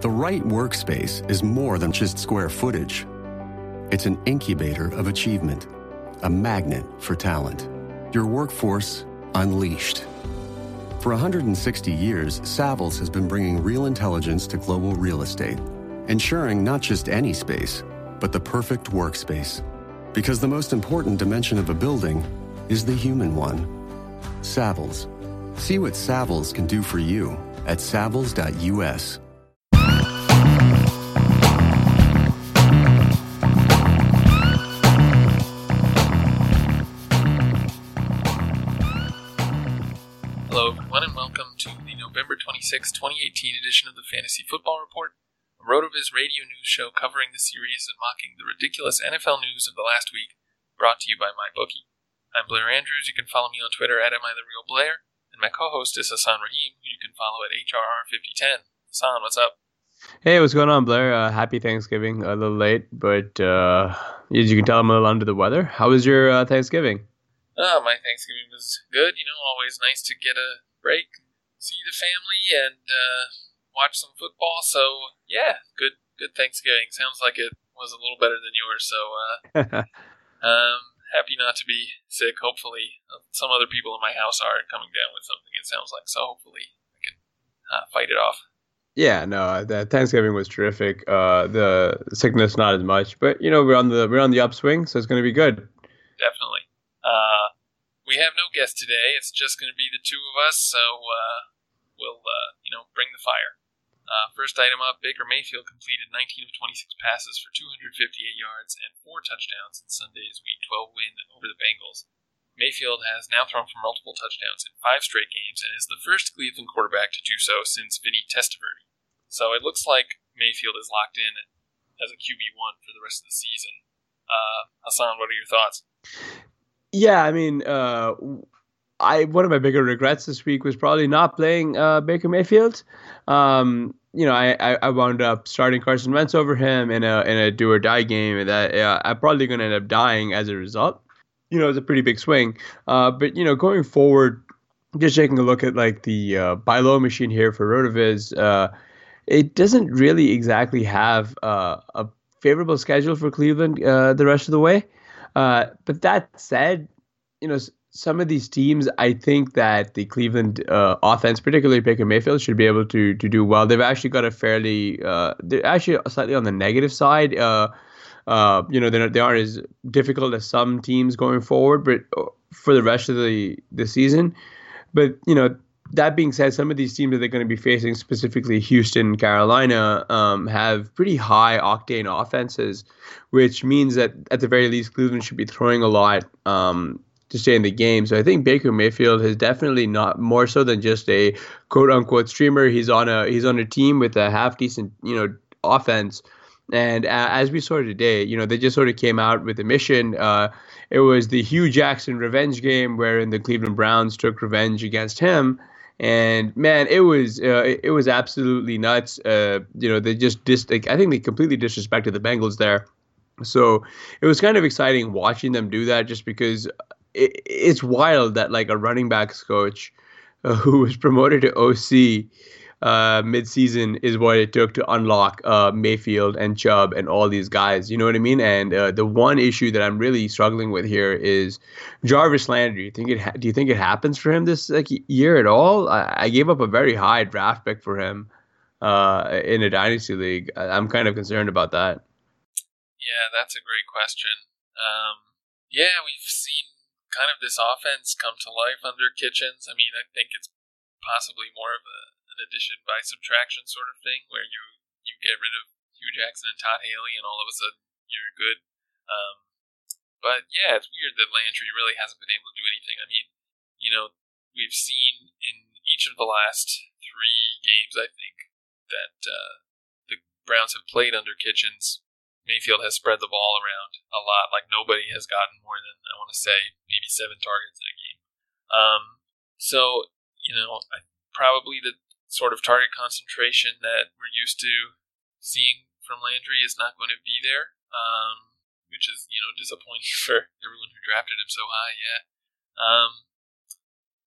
The right workspace is more than just square footage. It's an incubator of achievement, a magnet for talent. Your workforce unleashed. For 160 years, Savills has been bringing real intelligence to global real estate, ensuring not just any space, but the perfect workspace. Because the most important dimension of a building is the human one. Savills. See what Savills can do for you at savills.us. 26, 2018 edition of the Fantasy Football Report, a RotoViz radio news show covering the series and mocking the ridiculous NFL news of the last week, brought to you by MyBookie. I'm Blair Andrews. You can follow me on Twitter at AmITheRealBlair, and my co-host is Hasan Rahim, who you can follow at HRR5010. Hasan, what's up? Hey, what's going on, Blair? Uh, happy Thanksgiving. A little late, but uh, as you can tell, I'm a little under the weather. How was your uh, Thanksgiving? Oh, my Thanksgiving was good. You know, always nice to get a break, see the family, and uh, watch some football. So yeah, good good Thanksgiving. Sounds like it was a little better than yours. So uh, um, happy not to be sick. Hopefully, some other people in my house are coming down with something. It sounds like so. Hopefully, I can uh, fight it off. Yeah, no, the Thanksgiving was terrific. Uh, the sickness not as much, but you know we're on the we're on the upswing, so it's going to be good. Definitely. Uh, we have no guest today. It's just going to be the two of us, so uh, we'll, uh, you know, bring the fire. Uh, first item up Baker Mayfield completed 19 of 26 passes for 258 yards and four touchdowns in Sunday's Week 12 win over the Bengals. Mayfield has now thrown for multiple touchdowns in five straight games and is the first Cleveland quarterback to do so since Vinny Testaverde. So it looks like Mayfield is locked in as a QB1 for the rest of the season. Uh, Hasan, what are your thoughts? Yeah, I mean, uh, I one of my bigger regrets this week was probably not playing uh, Baker Mayfield. Um, you know, I, I wound up starting Carson Wentz over him in a in a do or die game, that uh, I'm probably going to end up dying as a result. You know, it's a pretty big swing. Uh, but you know, going forward, just taking a look at like the uh, buy low machine here for Rotoviz, uh, it doesn't really exactly have uh, a favorable schedule for Cleveland uh, the rest of the way. Uh, but that said, you know, some of these teams, I think that the Cleveland uh, offense, particularly Baker Mayfield, should be able to to do well. They've actually got a fairly, uh, they're actually slightly on the negative side. Uh, uh, you know, they're, they aren't as difficult as some teams going forward, but uh, for the rest of the the season. But you know, that being said, some of these teams that they're going to be facing, specifically Houston, Carolina, um, have pretty high octane offenses, which means that at the very least, Cleveland should be throwing a lot. Um, to stay in the game. So I think Baker Mayfield has definitely not more so than just a quote unquote streamer. He's on a he's on a team with a half decent you know offense. And as we saw today, you know they just sort of came out with a mission. Uh, it was the Hue Jackson revenge game, wherein the Cleveland Browns took revenge against him. And man, it was uh, it, was absolutely nuts. Uh, you know, they just dis- I think they completely disrespected the Bengals there. So it was kind of exciting watching them do that, just because it, it's wild that like a running backs coach uh, who was promoted to OC uh, midseason is what it took to unlock uh, Mayfield and Chubb and all these guys. You know what I mean? And uh, the one issue that I'm really struggling with here is Jarvis Landry. Do you think it? Ha- do you think it happens for him this like year at all? I, I gave up a very high draft pick for him uh, in a dynasty league. I'm kind of concerned about that. Yeah, that's a great question. Um, yeah, we've seen kind of this offense come to life under Kitchens. I mean, I think it's possibly more of a an addition by subtraction sort of thing, where you you get rid of Hue Jackson and Todd Haley, and all of a sudden you're good. Um, but yeah, it's weird that Landry really hasn't been able to do anything. I mean, you know, we've seen in each of the last three games, I think, that uh, the Browns have played under Kitchens. Mayfield has spread the ball around a lot. Like nobody has gotten more than I want to say maybe seven targets in a game. Um, so you know, I, probably the sort of target concentration that we're used to seeing from Landry is not going to be there, um, which is you know disappointing for everyone who drafted him so high. Yeah, um,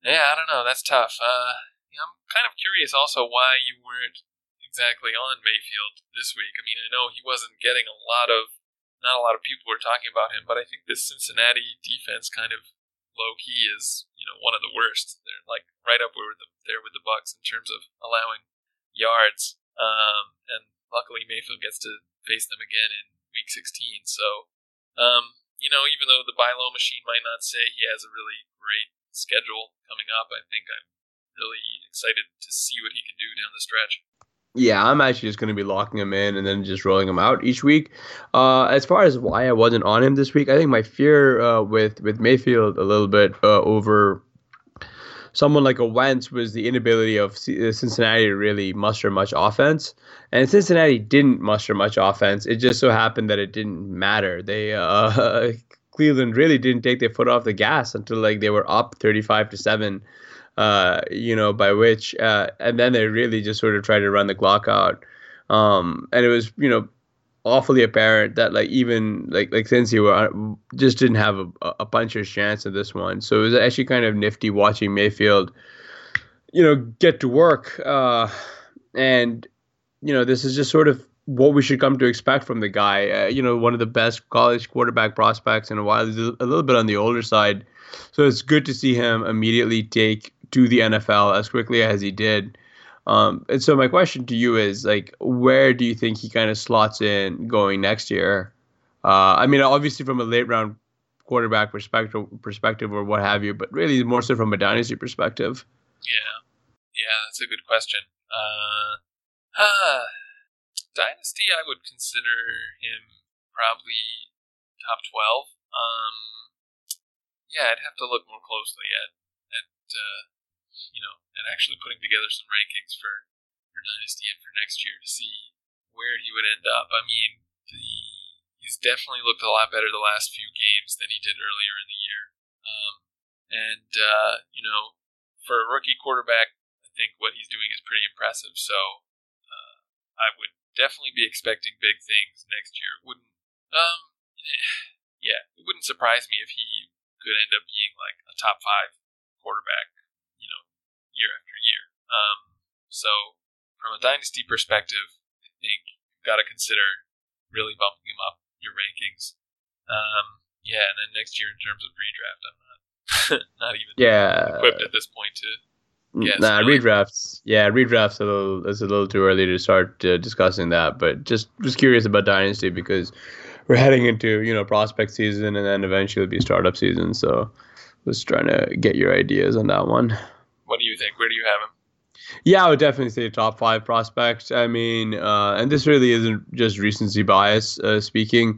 yeah, I don't know. That's tough. Uh, you know, I'm kind of curious also why you weren't exactly on Mayfield this week. I mean, I know he wasn't getting a lot of, not a lot of people were talking about him, but I think this Cincinnati defense kind of low key is you know one of the worst. They're like right up the, there with the Bucs in terms of allowing yards. Um, and luckily Mayfield gets to face them again in Week 16. So, um, you know, even though the buy low machine might not say he has a really great schedule coming up, I think I'm really excited to see what he can do down the stretch. Yeah, I'm actually just going to be locking him in and then just rolling him out each week. Uh, as far as why I wasn't on him this week, I think my fear uh, with with Mayfield a little bit uh, over someone like a Wentz was the inability of uh, Cincinnati to really muster much offense, and Cincinnati didn't muster much offense. It just so happened that it didn't matter. They uh, Cleveland really didn't take their foot off the gas until like they were up 35 to seven uh, you know, by which, uh, and then they really just sort of tried to run the clock out. Um, and it was, you know, awfully apparent that like even like like since you were just didn't have a, a puncher's chance in this one. So it was actually kind of nifty watching Mayfield, you know, get to work. Uh, and you know, this is just sort of what we should come to expect from the guy. Uh, you know, one of the best college quarterback prospects in a while. He's a little bit on the older side, so it's good to see him immediately take to the NFL as quickly as he did. Um, and so my question to you is like, where do you think he kind of slots in going next year? Uh, I mean, obviously from a late round quarterback perspective, perspective or what have you, but really more so from a dynasty perspective. Yeah, yeah, that's a good question. Uh, uh, dynasty, I would consider him probably top twelve. Um, yeah, I'd have to look more closely at at uh, you know, and actually putting together some rankings for for Dynasty and for next year to see where he would end up. I mean, the he's definitely looked a lot better the last few games than he did earlier in the year. Um, and uh, you know, for a rookie quarterback, I think what he's doing is pretty impressive. So uh, I would definitely be expecting big things next year. Wouldn't um, yeah, it wouldn't surprise me if he could end up being like a top five quarterback year after year. Um, so, from a dynasty perspective, I think you've got to consider really bumping him up your rankings. Um, yeah, and then next year in terms of redraft, I'm not not even yeah equipped at this point to. Guess, nah, really. redrafts. Yeah, redrafts a little. It's a little too early to start uh, discussing that. But just just curious about dynasty because we're heading into you know prospect season and then eventually it'll be startup season. So was trying to get your ideas on that one. What do you think? Where do you have him? Yeah, I would definitely say top five prospect. I mean, uh, and this really isn't just recency bias uh, speaking.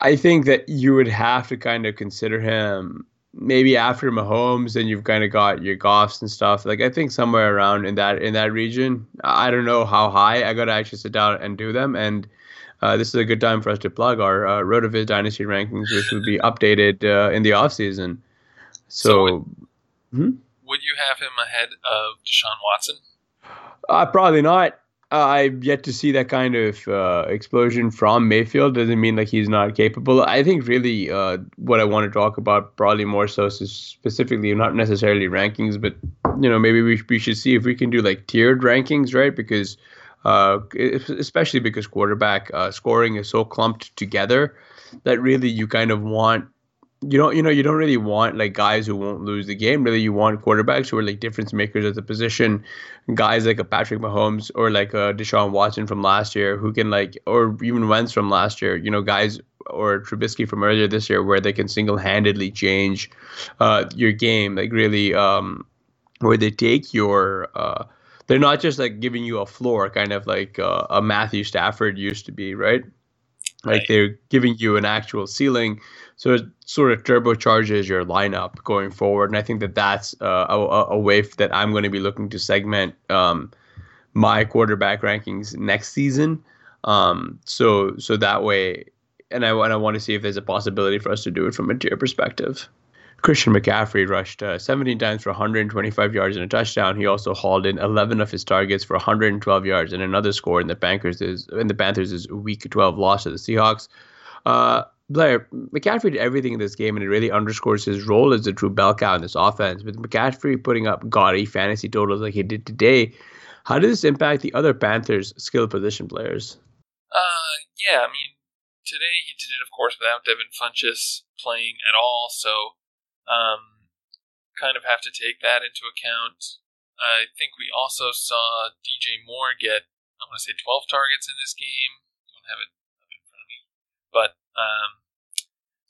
I think that you would have to kind of consider him maybe after Mahomes, then you've kind of got your Goffs and stuff. Like I think somewhere around in that in that region. I don't know how high. I got to actually sit down and do them. And uh, this is a good time for us to plug our uh, RotoViz Dynasty rankings, which will be updated uh, in the off season. So, so would, hmm? Would, you have him ahead of Deshaun Watson? Uh, probably not. Uh, I've yet to see that kind of uh, explosion from Mayfield. Doesn't mean like he's not capable. I think really uh, what I want to talk about probably more so specifically not necessarily rankings, but you know maybe we, we should see if we can do like tiered rankings, right? Because uh, especially because quarterback uh, scoring is so clumped together that really you kind of want you don't you know you don't really want like guys who won't lose the game. Really, you want quarterbacks who are like difference makers at the position, guys like a Patrick Mahomes or like a Deshaun Watson from last year who can like or even Wentz from last year. You know, guys or Trubisky from earlier this year where they can single handedly change uh, your game. Like really, um, where they take your uh, they're not just like giving you a floor, kind of like uh, a Matthew Stafford used to be, right? Like they're giving you an actual ceiling so it sort of turbocharges your lineup going forward. And I think that that's uh, a, a, way that I'm going to be looking to segment um, my quarterback rankings next season. Um, so so that way, and I, and I want to see if there's a possibility for us to do it from a tier perspective. Christian McCaffrey rushed uh, 17 times for 125 yards and a touchdown. He also hauled in 11 of his targets for 112 yards and another score in the Panthers in the Panthers' Week 12 loss to the Seahawks. Uh, Blair, McCaffrey did everything in this game, and it really underscores his role as a true bell cow in this offense. With McCaffrey putting up gaudy fantasy totals like he did today, how does this impact the other Panthers' skill position players? Uh, yeah, I mean, today he did it, of course, without Devin Funchess playing at all, so um, kind of have to take that into account. I think we also saw DJ Moore get, I want to say, 12 targets in this game. Don't have it up in front of me, but um,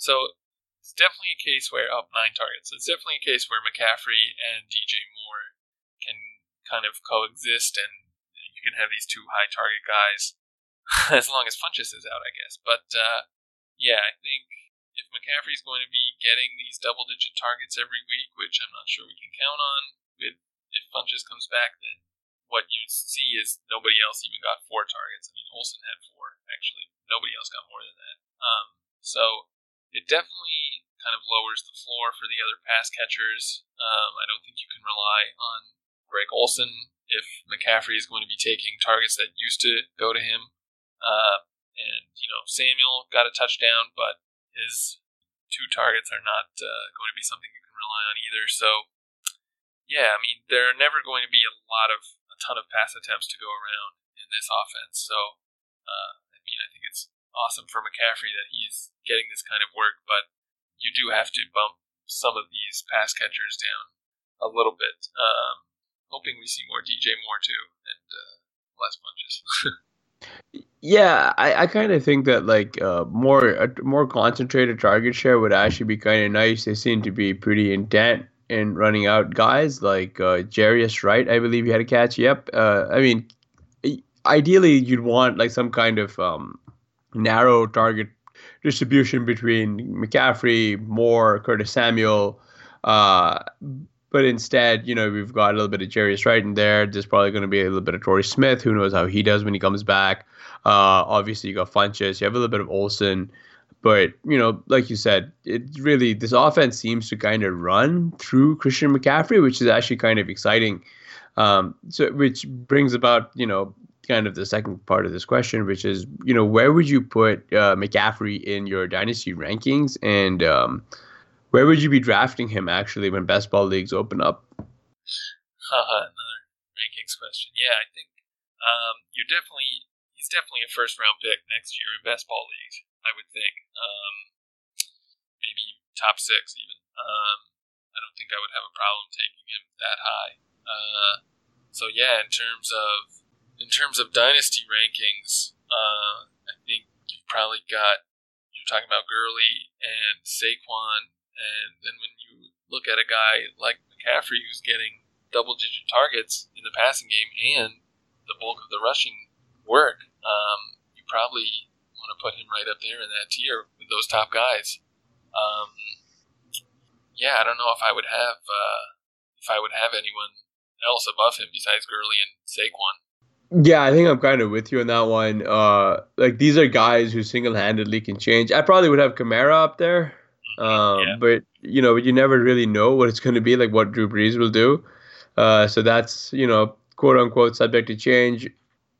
so it's definitely a case where up oh, nine targets. It's definitely a case where McCaffrey and DJ Moore can kind of coexist, and you can have these two high target guys as long as Funchess is out, I guess. But uh, yeah, I think if McCaffrey is going to be getting these double digit targets every week, which I'm not sure we can count on, with if Funchess comes back, then what you see is nobody else even got four targets. I mean, Olsen had four actually. Nobody else got more than that. Um, so it definitely kind of lowers the floor for the other pass catchers. Um, I don't think you can rely on Greg Olsen if McCaffrey is going to be taking targets that used to go to him. Uh, and, you know, Samuel got a touchdown, but his two targets are not uh, going to be something you can rely on either. So, yeah, I mean, there are never going to be a lot of, a ton of pass attempts to go around in this offense. So, uh, I mean, I think it's awesome for McCaffrey that he's getting this kind of work, but you do have to bump some of these pass catchers down a little bit. Um, hoping we see more DJ Moore too, and uh, less Funchess. yeah, I, I kind of think that like uh, more a more concentrated target share would actually be kind of nice. They seem to be pretty intent in running out guys like uh, Jarius Wright. I believe he had a catch. Yep. Uh, I mean, ideally you'd want like some kind of um, narrow target distribution between McCaffrey, Moore, Curtis Samuel. Uh, but instead, you know, we've got a little bit of Wright in there. There's probably going to be a little bit of Torrey Smith. Who knows how he does when he comes back? Uh, obviously, you got Funchess. You have a little bit of Olsen. But, you know, like you said, it really, this offense seems to kind of run through Christian McCaffrey, which is actually kind of exciting. Um, so, which brings about, you know, kind of the second part of this question, which is, you know, where would you put uh, McCaffrey in your dynasty rankings, and um, where would you be drafting him actually when best ball leagues open up? another rankings question. Yeah, I think um, you're definitely he's definitely a first round pick next year in best ball leagues. I would think um, maybe top six even. Um, I don't think I would have a problem taking him that high. Uh, so yeah, in terms of in terms of dynasty rankings, uh, I think you've probably got you're talking about Gurley and Saquon, and then when you look at a guy like McCaffrey who's getting double-digit targets in the passing game and the bulk of the rushing work, um, you probably want to put him right up there in that tier with those top guys. Um, yeah, I don't know if I would have uh, if I would have anyone else above him besides Gurley and Saquon. Yeah, I think I'm kind of with you on that one. Uh, like these are guys who single-handedly can change. I probably would have Kamara up there. Um, yeah. but you know, you never really know what it's going to be, like what Drew Brees will do. Uh, so that's you know, quote unquote, subject to change.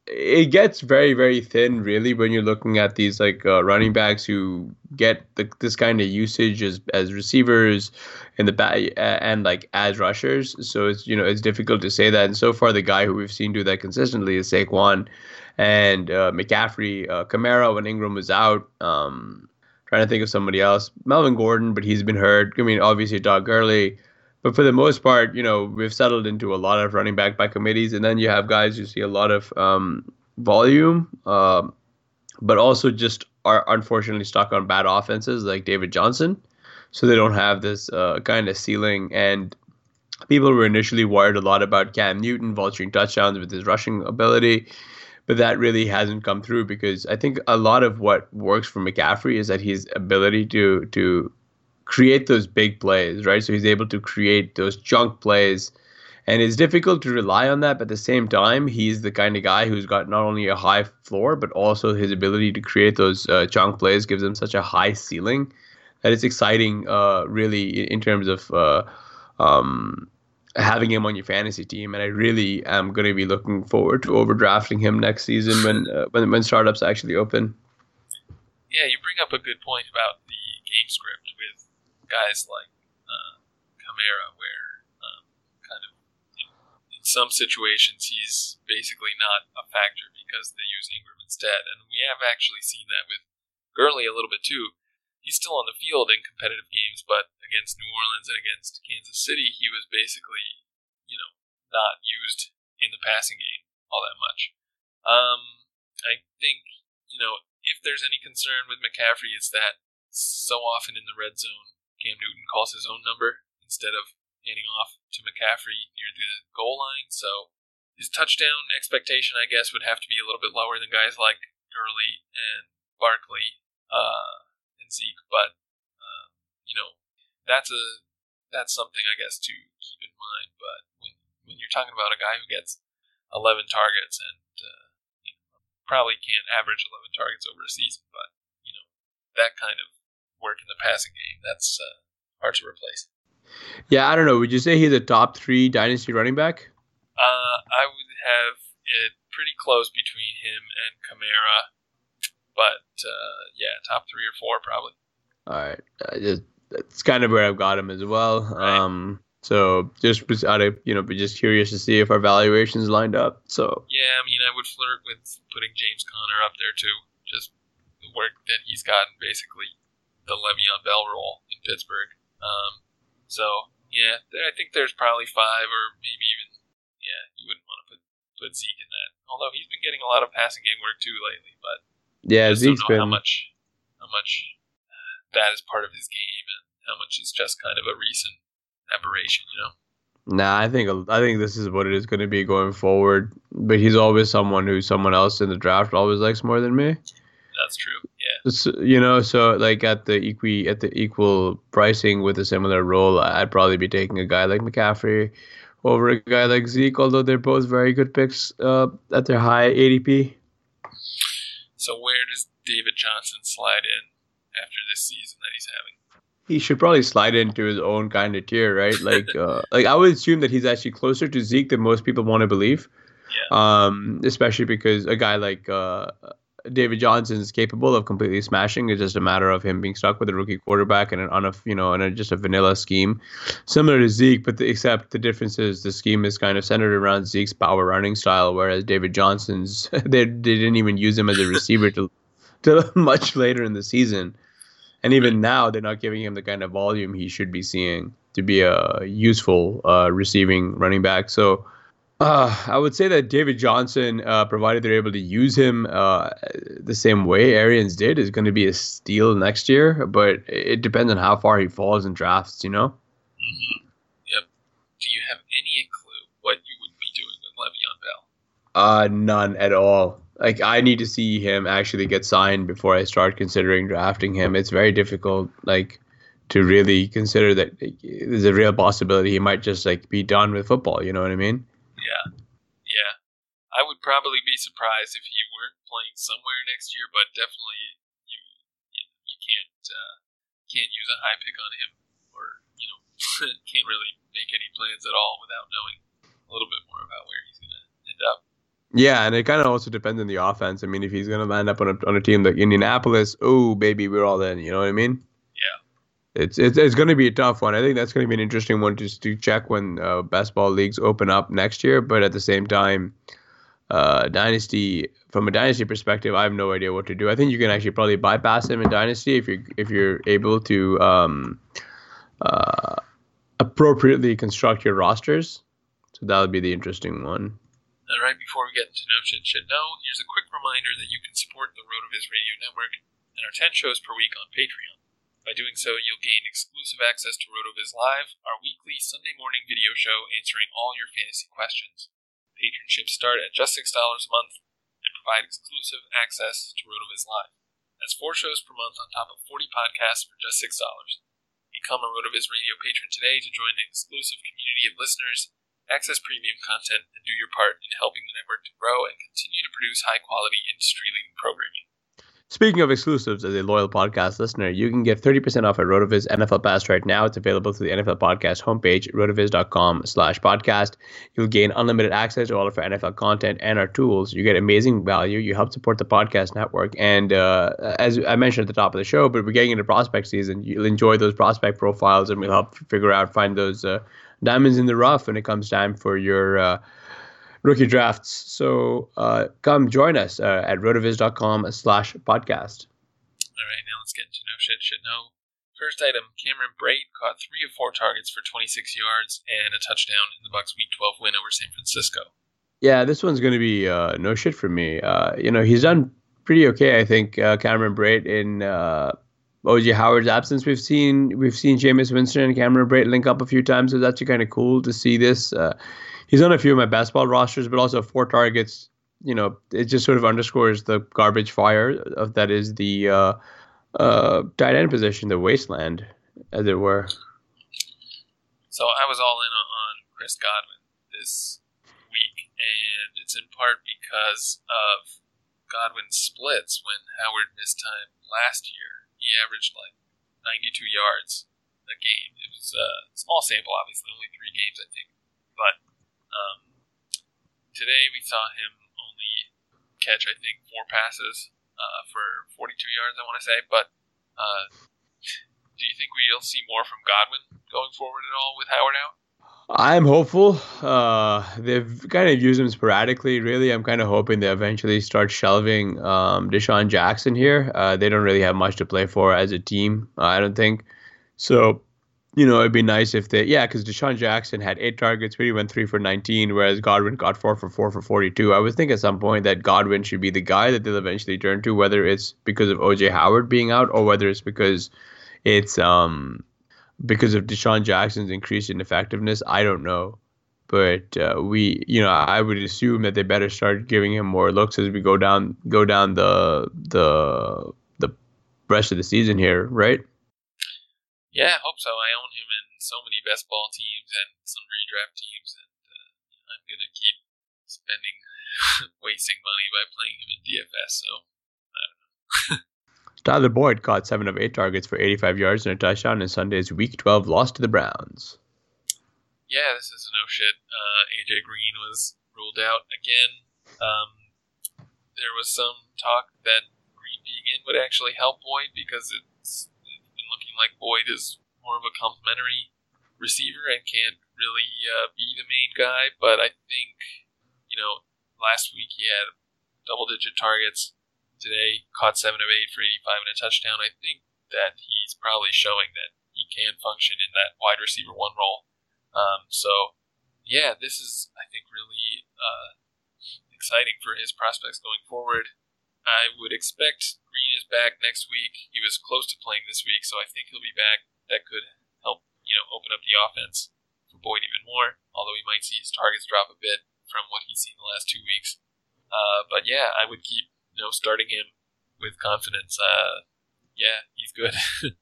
It gets very, very thin, really, when you're looking at these like uh, running backs who get the, this kind of usage as as receivers in the back and like as rushers. So it's you know it's difficult to say that. And so far, the guy who we've seen do that consistently is Saquon and uh, McCaffrey, uh, Kamara when Ingram was out. Um, trying to think of somebody else, Melvin Gordon, but he's been hurt. I mean, obviously Doug Gurley. But for the most part, you know, we've settled into a lot of running back by committees, and then you have guys who see a lot of um, volume, um, but also just are unfortunately stuck on bad offenses like David Johnson, so they don't have this uh, kind of ceiling. And people were initially worried a lot about Cam Newton vulturing touchdowns with his rushing ability, but that really hasn't come through because I think a lot of what works for McCaffrey is that his ability to to create those big plays, right? So he's able to create those junk plays. And it's difficult to rely on that, but at the same time, he's the kind of guy who's got not only a high floor, but also his ability to create those uh, chunk plays gives him such a high ceiling that it's exciting, uh, really, in, terms of uh, um, having him on your fantasy team. And I really am going to be looking forward to overdrafting him next season when uh, when when startups actually open. Yeah, you bring up a good point about the game script with guys like uh, where um, kind of in, in some situations he's basically not a factor because they use Ingram instead, and we have actually seen that with Gurley a little bit too. He's still on the field in competitive games, but against New Orleans and against Kansas City, he was basically, you know, not used in the passing game all that much. Um, I think, you know, if there's any concern with McCaffrey, it's that so often in the red zone, Cam Newton calls his own number instead of handing off to McCaffrey near the goal line. So his touchdown expectation, I guess, would have to be a little bit lower than guys like Gurley and Barkley uh, Zeke. But uh, you know, that's a that's something I guess to keep in mind. But when when you're talking about a guy who gets 11 targets and uh, you know, probably can't average 11 targets over a season, but you know that kind of work in the passing game that's uh, hard to replace. Yeah, I don't know. Would you say he's a top three dynasty running back? Uh, I would have it pretty close between him and Kamara, but uh, yeah, top three or four probably. All right, just, that's kind of where I've got him as well. Right. Um, so just out of you know, but just curious to see if our valuations lined up. So Yeah, I mean, I would flirt with putting James Conner up there too. Just the work that he's gotten, basically the Le'Veon Bell role in Pittsburgh. Um, so yeah, I think there's probably five or maybe even yeah. You wouldn't want to put put Zeke in that, although he's been getting a lot of passing game work too lately. But yeah, I know been how much how much that is part of his game and how much is just kind of a recent aberration. You know. Nah, I think I think this is what it is going to be going forward. But he's always someone who someone else in the draft always likes more than me. That's true. Yeah. So, you know, so like at the equi at the equal pricing with a similar role, I'd probably be taking a guy like McCaffrey over a guy like Zeke. Although they're both very good picks uh, at their high ADP. So where does David Johnson slide in after this season that he's having? He should probably slide into his own kind of tier, right? Like, uh, like I would assume that he's actually closer to Zeke than most people want to believe. Yeah. Um, especially because a guy like uh, David Johnson is capable of completely smashing. It's just a matter of him being stuck with a rookie quarterback and on a you know in a, just a vanilla scheme, similar to Zeke, but the, except the difference is the scheme is kind of centered around Zeke's power running style, whereas David Johnson's they, they didn't even use him as a receiver till till much later in the season, and even now they're not giving him the kind of volume he should be seeing to be a useful uh, receiving running back. So. Uh, I would say that David Johnson, uh, provided they're able to use him uh, the same way Arians did, is going to be a steal next year. But it depends on how far he falls in drafts, you know? Mm-hmm. Yep. Do you have any clue what you would be doing with Le'Veon Bell? Uh, none at all. Like, I need to see him actually get signed before I start considering drafting him. It's very difficult, like, to really consider that there's a real possibility he might just like be done with football. You know what I mean? Yeah, yeah. I would probably be surprised if he weren't playing somewhere next year, but definitely you you, you can't uh, can't use a high pick on him, or you know can't really make any plans at all without knowing a little bit more about where he's going to end up. Yeah, and it kind of also depends on the offense. I mean, if he's going to land up on a, on a team like Indianapolis, oh, baby, we're all in. You know what I mean? It's it's, it's going to be a tough one. I think that's going to be an interesting one just to check when uh, best ball leagues open up next year. But at the same time, uh, dynasty from a dynasty perspective, I have no idea what to do. I think you can actually probably bypass him in dynasty if you if you're able to um, uh, appropriately construct your rosters. So that would be the interesting one. And right before we get into No Shit Should Know, here's a quick reminder that you can support the RotoViz Radio Network and our 10 shows per week on Patreon. By doing so, you'll gain exclusive access to RotoViz Live, our weekly Sunday morning video show answering all your fantasy questions. Patronships start at just $6 a month and provide exclusive access to RotoViz Live. That's four shows per month on top of 40 podcasts for just $6. Become a RotoViz Radio patron today to join an exclusive community of listeners access premium content, and do your part in helping the network to grow and continue to produce high quality industry leading programming. Speaking of exclusives, as a loyal podcast listener, you can get 30% off at RotoViz NFL Pass right now. It's available through the NFL Podcast homepage, rotoviz.com slash podcast. You'll gain unlimited access to all of our NFL content and our tools. You get amazing value. You help support the podcast network. And uh, as I mentioned at the top of the show, but we're getting into prospect season. You'll enjoy those prospect profiles and we'll help figure out, find those uh, diamonds in the rough when it comes time for your uh, rookie drafts. So uh, come join us uh, at rotoviz.com slash podcast. All right, now let's get into no shit, shit no. First item, Cameron Brate caught three of four targets for 26 yards and a touchdown in the Bucs Week 12 win over San Francisco. Yeah, this one's going to be uh, no shit for me. Uh, you know, he's done pretty okay, I think, uh, Cameron Brate in uh, OJ Howard's absence, we've seen we've seen Jameis Winston and Cameron Brate link up a few times. So that's actually kind of cool to see this. Uh, he's on a few of my best ball rosters, but also four targets. You know, it just sort of underscores the garbage fire of that is the uh, uh, tight end position, the wasteland, as it were. So I was all in on Chris Godwin this week, and it's in part because of Godwin's splits when Howard missed time last year he averaged like 92 yards a game. It was a small sample, obviously, only three games, I think. But um, today we saw him only catch, I think, four passes uh, for 42 yards, I want to say. But uh, do you think we'll see more from Godwin going forward at all with Howard out? I'm hopeful. Uh, they've kind of used him sporadically. Really, I'm kind of hoping they eventually start shelving um, DeSean Jackson here. Uh, they don't really have much to play for as a team. I don't think. So, you know, it'd be nice if they, yeah, because DeSean Jackson had eight targets, but he went three for 19, whereas Godwin got four for four for 42. I would think at some point that Godwin should be the guy that they'll eventually turn to, whether it's because of OJ Howard being out or whether it's because it's um because of DeSean Jackson's increase in effectiveness. I don't know, but uh, we, you know, I would assume that they better start giving him more looks as we go down go down the the the rest of the season here, right? Yeah, I hope so. I own him in so many best ball teams and some redraft teams, and uh, I'm gonna keep spending wasting money by playing him in DFS. So I don't know. Tyler Boyd caught seven of eight targets for 85 yards and a touchdown in Sunday's Week 12 loss to the Browns. Yeah, this is no shit. Uh, AJ Green was ruled out again. Um, there was some talk that Green being in would actually help Boyd because it's, looking like Boyd is more of a complimentary receiver and can't really uh, be the main guy. But I think, you know, last week he had double digit targets today, caught seven of eight for 85 and a touchdown. I think that he's probably showing that he can function in that wide receiver one role. Um, so, yeah, this is, I think, really uh, exciting for his prospects going forward. I would expect Green is back next week. He was close to playing this week, so I think he'll be back. That could help, you know, open up the offense for Boyd even more. Although he might see his targets drop a bit from what he's seen the last two weeks. Uh, but yeah, I would keep you know, starting him with confidence. Uh, yeah, he's good.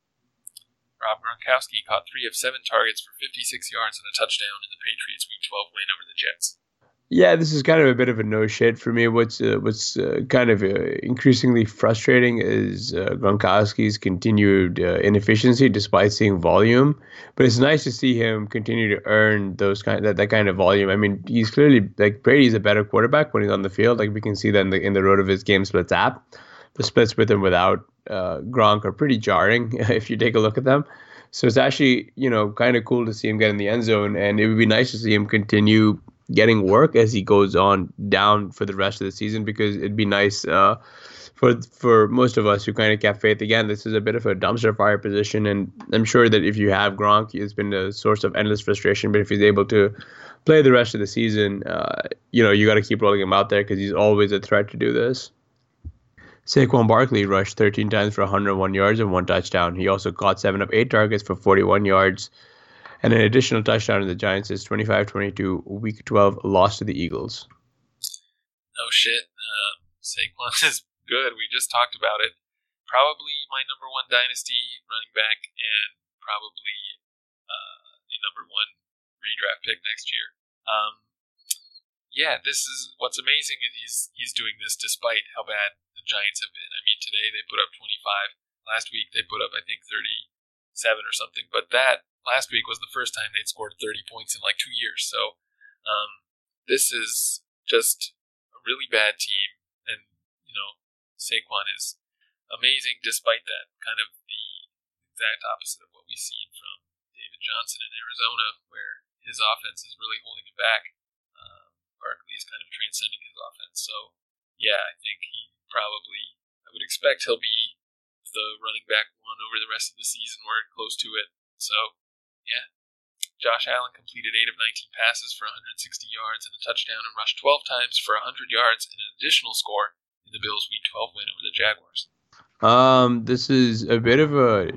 Rob Gronkowski caught three of seven targets for 56 yards and a touchdown in the Patriots' Week 12 win over the Jets. Yeah, this is kind of a bit of a no shit for me. What's uh, what's uh, kind of uh, increasingly frustrating is uh, Gronkowski's continued uh, inefficiency despite seeing volume. But it's nice to see him continue to earn those kind that, that kind of volume. I mean, he's clearly like Brady's a better quarterback when he's on the field. Like we can see that in the in the RotoViz game splits app. The splits with and without uh, Gronk are pretty jarring if you take a look at them. So it's actually you know kind of cool to see him get in the end zone, and it would be nice to see him continue getting work as he goes on down for the rest of the season because it'd be nice uh, for for most of us who kind of kept faith. Again, this is a bit of a dumpster fire position, and I'm sure that if you have Gronk, it's been a source of endless frustration. But if he's able to play the rest of the season, uh, you know you got to keep rolling him out there because he's always a threat to do this. Saquon Barkley rushed 13 times for 101 yards and one touchdown. He also caught seven of eight targets for 41 yards and an additional touchdown in the Giants' is 25-22 Week 12 loss to the Eagles. No shit. Uh, Saquon is good. We just talked about it. Probably my number one dynasty running back, and probably uh, the number one redraft pick next year. Um, yeah, this is what's amazing, is he's he's doing this despite how bad the Giants have been. I mean, today they put up 25. Last week they put up, I think, 37 or something. But that last week was the first time they'd scored 30 points in like two years. So um, this is just a really bad team, and you know Saquon is amazing despite that. Kind of the exact opposite of what we've seen from David Johnson in Arizona, where his offense is really holding him back. Um, Barkley is kind of transcending his offense. So yeah, I think he probably. I would expect he'll be the running back one over the rest of the season, or close to it. So yeah. Josh Allen completed 8 of 19 passes for 160 yards and a touchdown and rushed 12 times for 100 yards and an additional score in the Bills' Week 12 win over the Jaguars. Um, this is a bit of a,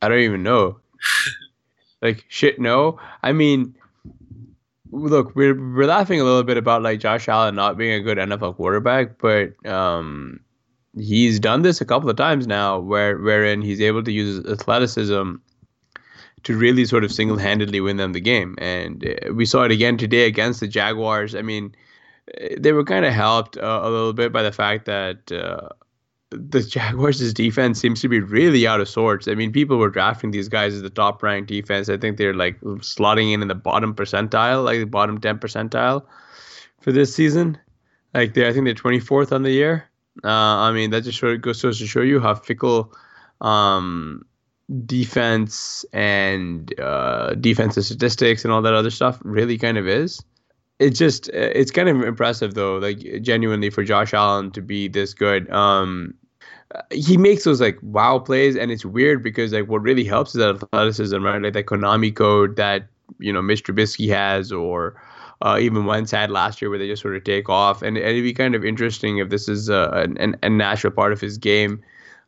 I don't even know. like shit, no. I mean, look, we're we're laughing a little bit about like Josh Allen not being a good NFL quarterback, but um, he's done this a couple of times now, where wherein he's able to use athleticism to really sort of single-handedly win them the game. And uh, we saw it again today against the Jaguars. I mean, uh, they were kind of helped uh, a little bit by the fact that uh, the Jaguars' defense seems to be really out of sorts. I mean, people were drafting these guys as the top-ranked defense. I think they're like slotting in in the bottom percentile, like the bottom 10 percentile for this season. Like they, I think they're 24th on the year. Uh, I mean, that just show, goes to show you how fickle um, defense and uh, defensive statistics and all that other stuff really kind of is. It's just it's kind of impressive though, like genuinely for Josh Allen to be this good. Um, he makes those like wow plays, and it's weird because like what really helps is that athleticism, right? Like that Konami code that you know Mr. Trubisky has, or uh, even Wentz had last year, where they just sort of take off. And, and it'd be kind of interesting if this is a, an, a natural part of his game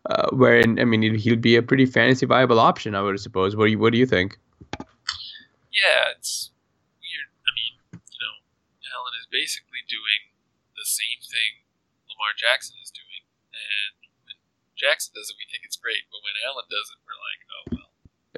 uh, wherein I mean he'll be a pretty fantasy viable option, I would suppose. What do you What do you think? Yeah, it's weird. I mean, you know, Allen is basically doing the same thing Lamar Jackson is doing, and when Jackson does it, we think it's great, but when Allen does it, we're like, oh well.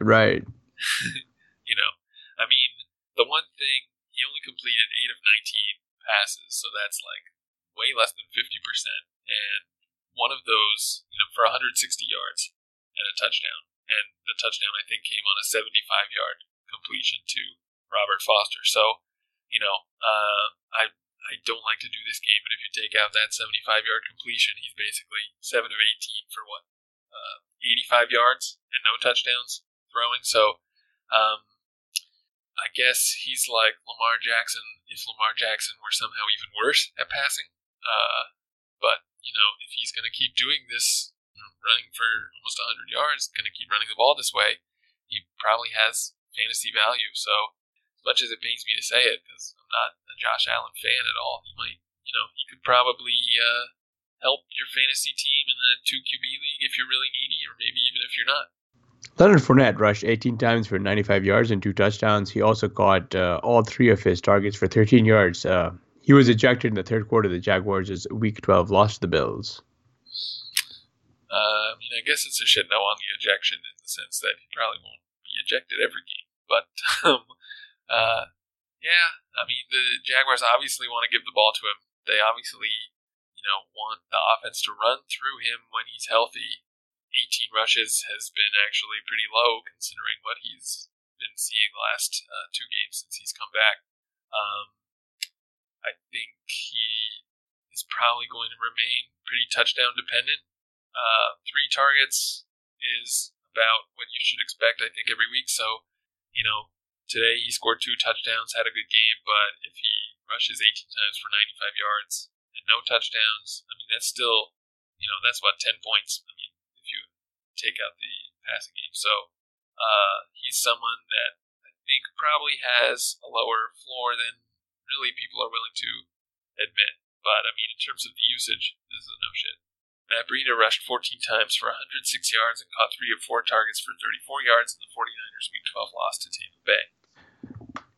Right. you know, I mean, the one thing he only completed eight of nineteen passes, so that's like way less than fifty percent, and one of those, you know, for 160 yards and a touchdown. And the touchdown, I think, came on a 75 yard completion to Robert Foster. So, you know, uh, I I don't like to do this game, but if you take out that 75 yard completion, he's basically 7 of 18 for what? Uh, 85 yards and no touchdowns throwing. So, um, I guess he's like Lamar Jackson if Lamar Jackson were somehow even worse at passing. Uh, but you know, if he's going to keep doing this, running for almost 100 yards, going to keep running the ball this way, he probably has fantasy value. So, as much as it pains me to say it, because I'm not a Josh Allen fan at all, he might, you know, he could probably uh, help your fantasy team in the 2 QB league if you're really needy, or maybe even if you're not. Leonard Fournette rushed 18 times for 95 yards and two touchdowns. He also caught uh, all three of his targets for 13 yards. Uh, he was ejected in the third quarter of the Jaguars' Week 12 loss to the Bills. Uh, I mean, I guess it's a shit no on the ejection in the sense that he probably won't be ejected every game. But um, uh, yeah, I mean, the Jaguars obviously want to give the ball to him. They obviously, you know, want the offense to run through him when he's healthy. 18 rushes has been actually pretty low considering what he's been seeing the last uh, two games since he's come back. Um, I think he is probably going to remain pretty touchdown dependent. Uh, three targets is about what you should expect, I think, every week. So, you know, Today he scored two touchdowns, had a good game, but if he rushes 18 times for 95 yards and no touchdowns, I mean that's still, you know, that's about 10 points. I mean, if you take out the passing game, so uh, he's someone that I think probably has a lower floor than really people are willing to admit. But I mean, in terms of the usage, this is no shit. Matt Breida rushed 14 times for 106 yards and caught three of four targets for 34 yards in the 49ers Week 12 loss to Tampa Bay.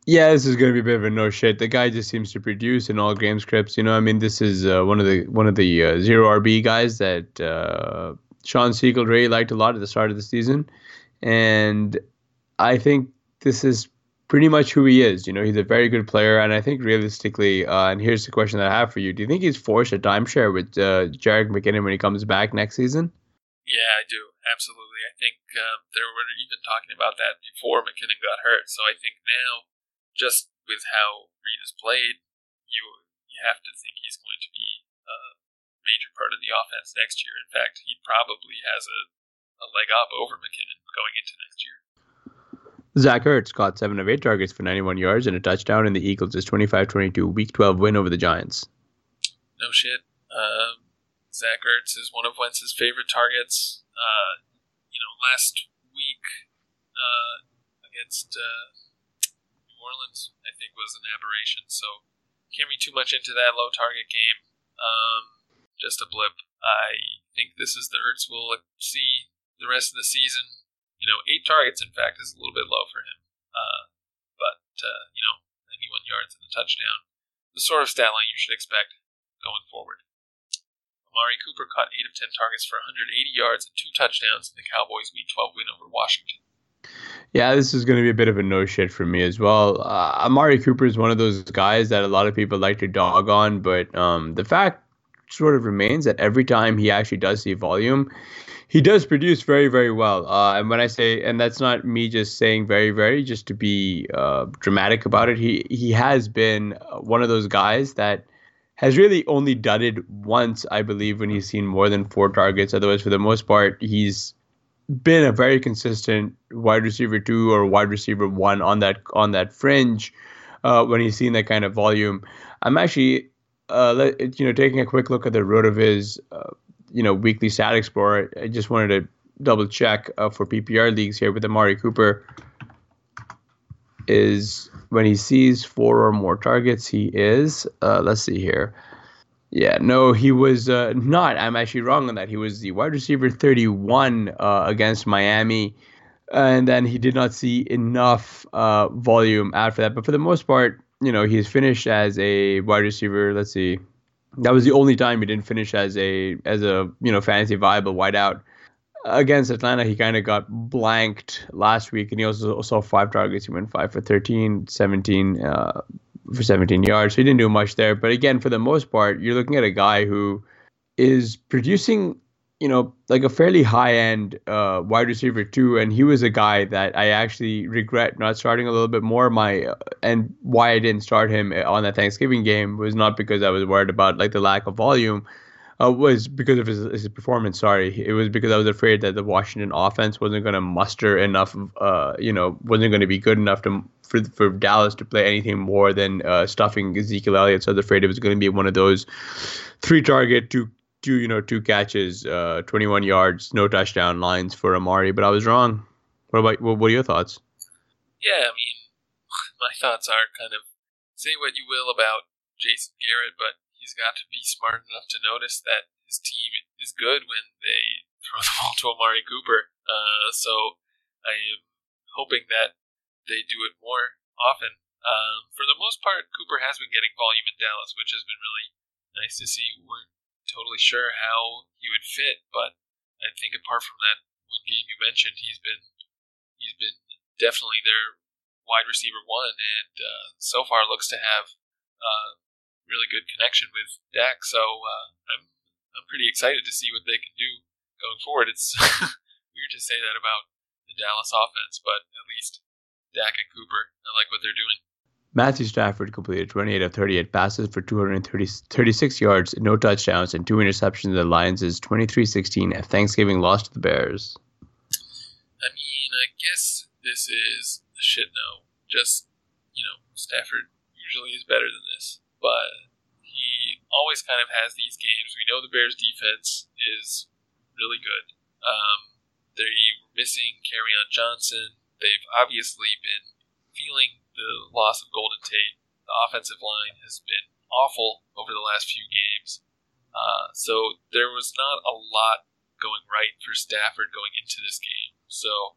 Yeah, this is going to be a bit of a no shit. The guy just seems to produce in all game scripts. You know, I mean, this is uh, one of the one of the uh, zero RB guys that uh, Shawn Siegele really liked a lot at the start of the season, and I think this is pretty much who he is. You know, he's a very good player, and I think realistically, uh, and here's the question that I have for you: Do you think he's forced a timeshare with uh, Jerick McKinnon when he comes back next season? Yeah, I do absolutely. I think um, there were even talking about that before McKinnon got hurt. So I think now just with how Reed has played, you you have to think he's going to be a major part of the offense next year. In fact, he probably has a, a leg up over McKinnon going into next year. Zach Ertz caught 7 of 8 targets for 91 yards and a touchdown in the Eagles' 25 22 Week 12 win over the Giants. No shit. Um, Zach Ertz is one of Wentz's favorite targets. Uh, you know, last week uh, against uh, New Orleans, I think, was an aberration. So can't read too much into that low target game. Um, just a blip. I think this is the Ertz we'll see the rest of the season. You know, eight targets, in fact, is a little bit low for him. Uh, but, uh, you know, 91 yards and a touchdown. The sort of stat line you should expect going forward. Amari Cooper caught 8 of 10 targets for 180 yards and two touchdowns in the Cowboys' Week 12 win over Washington. Yeah, this is going to be a bit of a no shit for me as well. Uh, Amari Cooper is one of those guys that a lot of people like to dog on, but um, the fact sort of remains that every time he actually does see volume, he does produce very, very well. Uh, and when I say, and that's not me just saying very, very, just to be uh, dramatic about it, he he has been one of those guys that has really only it once, I believe, when he's seen more than four targets. Otherwise, for the most part, he's been a very consistent wide receiver two or wide receiver one on that on that fringe uh, when he's seen that kind of volume. I'm actually uh, you know taking a quick look at the RotoViz uh, you know weekly stat explorer. I just wanted to double check uh, for PPR leagues here with Amari Cooper is when he sees four or more targets he is uh, let's see here yeah, no, he was uh, not. I'm actually wrong on that. He was the wide receiver 31 uh, against Miami, and then he did not see enough uh, volume after that. But for the most part, you know, he's finished as a wide receiver. Let's see, that was the only time he didn't finish as a as a you know fantasy viable wideout. Against Atlanta, he kind of got blanked last week, and he also saw five targets. He went five for 13, 17 uh, for 17 yards. So he didn't do much there. But again, for the most part, you're looking at a guy who is producing, you know, like a fairly high end uh, wide receiver too. And he was a guy that I actually regret not starting a little bit more. My uh, and why I didn't start him on that Thanksgiving game was not because I was worried about like the lack of volume. Uh, was because of his, his performance. Sorry, it was because I was afraid that the Washington offense wasn't going to muster enough. Uh, you know, wasn't going to be good enough to for for Dallas to play anything more than uh, stuffing Ezekiel Elliott. So I was afraid it was going to be one of those three target, two two you know two catches, uh, 21 yards, no touchdown lines for Amari. But I was wrong. What about what, are your thoughts? Yeah, I mean, my thoughts are kind of say what you will about Jason Garrett, but he's got to be smart enough to notice that his team is good when they throw the ball to Amari Cooper. Uh, so I am hoping that they do it more often. Um, for the most part, Cooper has been getting volume in Dallas, which has been really nice to see. We weren't totally sure how he would fit, but I think apart from that one game you mentioned, he's been he's been definitely their wide receiver one, and uh, so far looks to have uh, really good connection with Dak. So uh, I'm I'm pretty excited to see what they can do going forward. It's weird to say that about the Dallas offense, but at least Dak and Cooper, I like what they're doing. Matthew Stafford completed 28 of 38 passes for 236 yards, no touchdowns, and two interceptions. The Lions' 23-16 Thanksgiving loss to the Bears. I mean, I guess this is shit no. Just, you know, Stafford usually is better than this, but he always kind of has these games. We know the Bears' defense is really good. Um, they were missing on Johnson. They've obviously been feeling the loss of Golden Tate. The offensive line has been awful over the last few games. Uh, so there was not a lot going right for Stafford going into this game. So